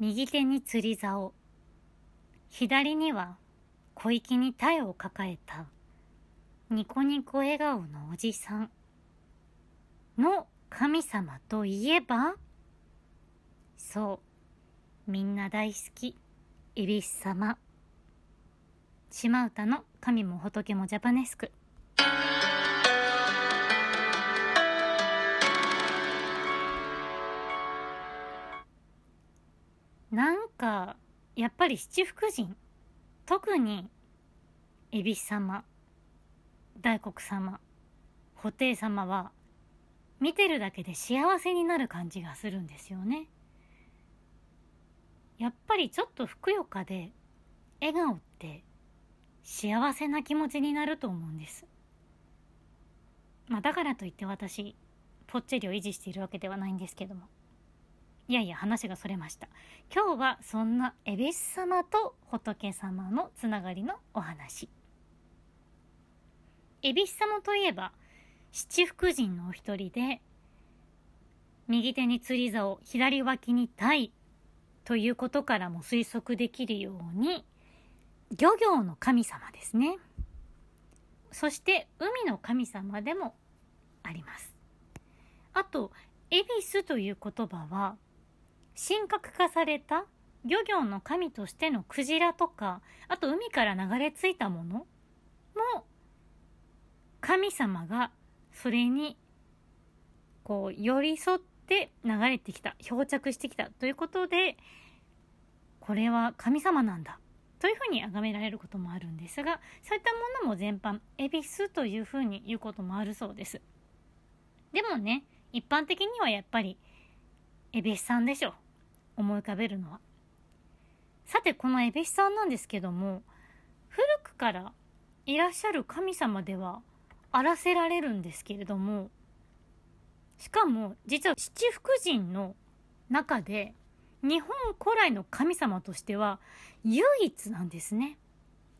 右手に釣り竿。左には小粋に鯛を抱えたニコニコ笑顔のおじさんの神様といえば？そうみんな大好き恵比寿様。島唄の神も仏もジャパネスク。なんかやっぱり七福神。特に恵比寿様。大黒様。布袋様は見てるだけで幸せになる感じがするんですよね。やっぱりちょっとふくよかで笑顔って幸せな気持ちになると思うんです。まあだからといって私ぽっちゃりを維持しているわけではないんですけども。いやいや話がそれました。今日はそんな恵比寿様と仏様のつながりのお話。恵比寿様といえば七福神のお一人で右手に釣り竿左脇に鯛ということからも推測できるように漁業の神様ですね。そして海の神様でもあります。あと恵比寿という言葉は神格化された漁業の神としてのクジラとかあと海から流れ着いたものも神様がそれにこう寄り添って流れてきた漂着してきたということでこれは神様なんだというふうに崇められることもあるんですがそういったものも全般恵比寿というふうに言うこともあるそうです。でもね一般的にはやっぱり恵比寿さんでしょう。思い浮かべるのは。さてこの恵比寿さんなんですけども古くからいらっしゃる神様ではあらせられるんですけれどもしかも実は七福神の中で日本古来の神様としては唯一なんですね。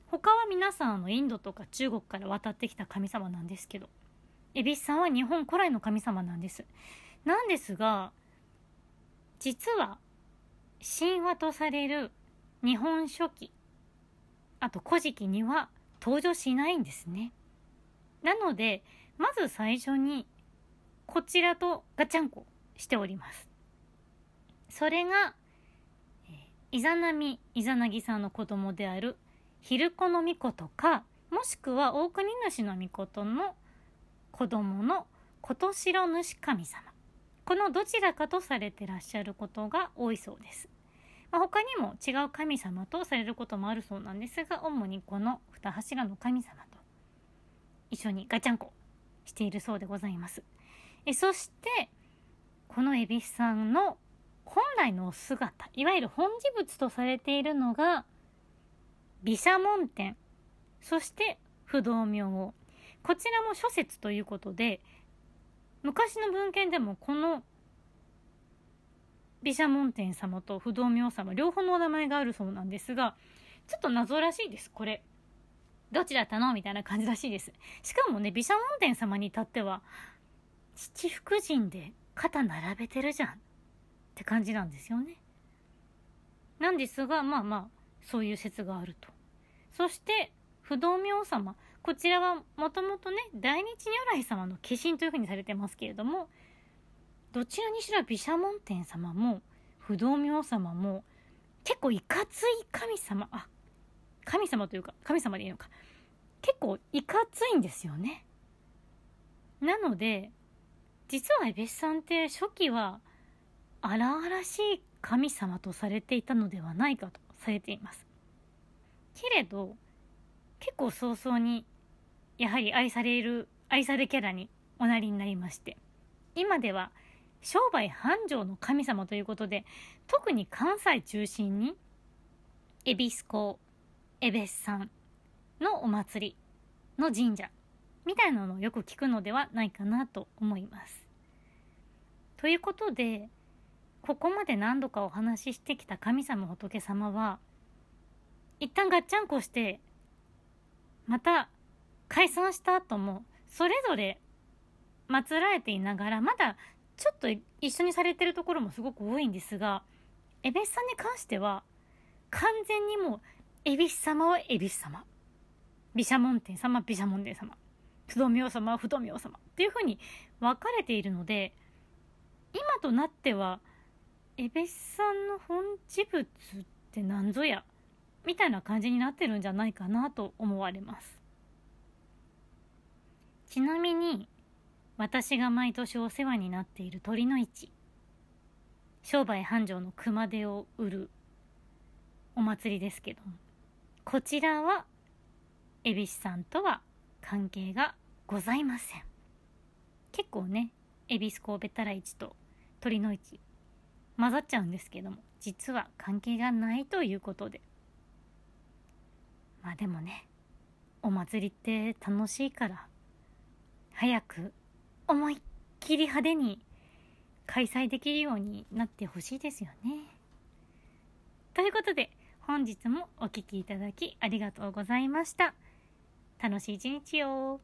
他は皆さんあのインドとか中国から渡ってきた神様なんですけど恵比寿さんは日本古来の神様なんです。なんですが実は神話とされる日本書紀。あと古事記には登場しないんですね。なのでまず最初にこちらとガチャンコしております。それが、イザナミイザナギさんの子供であるヒルコの巫女とかもしくは大国主の巫女の子供の琴城主神様。このどちらかとされてらっしゃることが多いそうです。まあ、他にも違う神様とされることもあるそうなんですが主にこの二柱の神様と一緒にガチャンコしているそうでございます。えそしてこの恵比寿さんの本来のお姿いわゆる本事物とされているのが毘沙門天そして不動明王こちらも諸説ということで昔の文献でもこの毘沙門天様と不動明様両方のお名前があるそうなんですがちょっと謎らしいですこれ。どっちら頼のみたいな感じらしいです。しかもね毘沙門天様に至っては七福神で肩並べてるじゃん。って感じなんですよね。なんですがまあまあそういう説があると。そして不動明王様。こちらはもともとね大日如来様の化身というふうにされてますけれどもどちらにしろ毘沙門天様も不動明様も結構いかつい神様あ神様というか神様でいいのか。結構いかついんですよね。なので実は恵比寿さんって初期は荒々しい神様とされていたのではないかとされています。けれど結構早々にやはり愛される愛されキャラにおなりになりまして今では商売繁盛の神様ということで特に関西中心に恵比寿港恵比寿さんのお祭りの神社みたいなのをよく聞くのではないかなと思います。ということでここまで何度かお話ししてきた神様仏様は一旦ガッチャンコしてまた解散した後もそれぞれ祀られていながらまだちょっと一緒にされてるところもすごく多いんですが恵比寿さんに関しては完全にもう恵比寿様は恵比寿様。毘沙門天様毘沙門天様。不動明様は不動明様。っていうふうに分かれているので今となっては恵比寿さんの本地仏って何ぞや？みたいな感じになってるんじゃないかなと思われます。ちなみに私が毎年お世話になっている鳥の市商売繁盛の熊手を売るお祭りですけどもこちらは恵比寿さんとは関係がございません。結構ね恵比寿神戸たら市と鳥の市混ざっちゃうんですけども実は関係がないということで。まあでもねお祭りって楽しいから早く思いっきり派手に開催できるようになってほしいですよね。ということで本日もお聴きいただきありがとうございました。楽しい一日を。